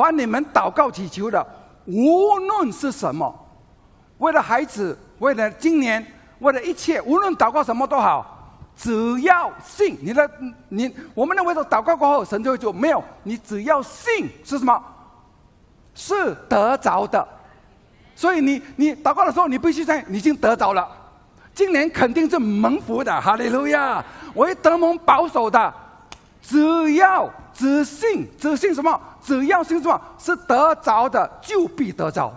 凡你们祷告祈求的，无论是什么，为了孩子，为了今年，为了一切，无论祷告什么都好，只要信，你的你，我们认为说祷告过后神就会做，没有，你只要信是什么？是得着的。所以你你祷告的时候，你必须在你已经得着了，今年肯定是蒙福的，哈利路亚！我会得蒙保守的，只要只信，只信什么？只要信什么？是得着的，就必得着。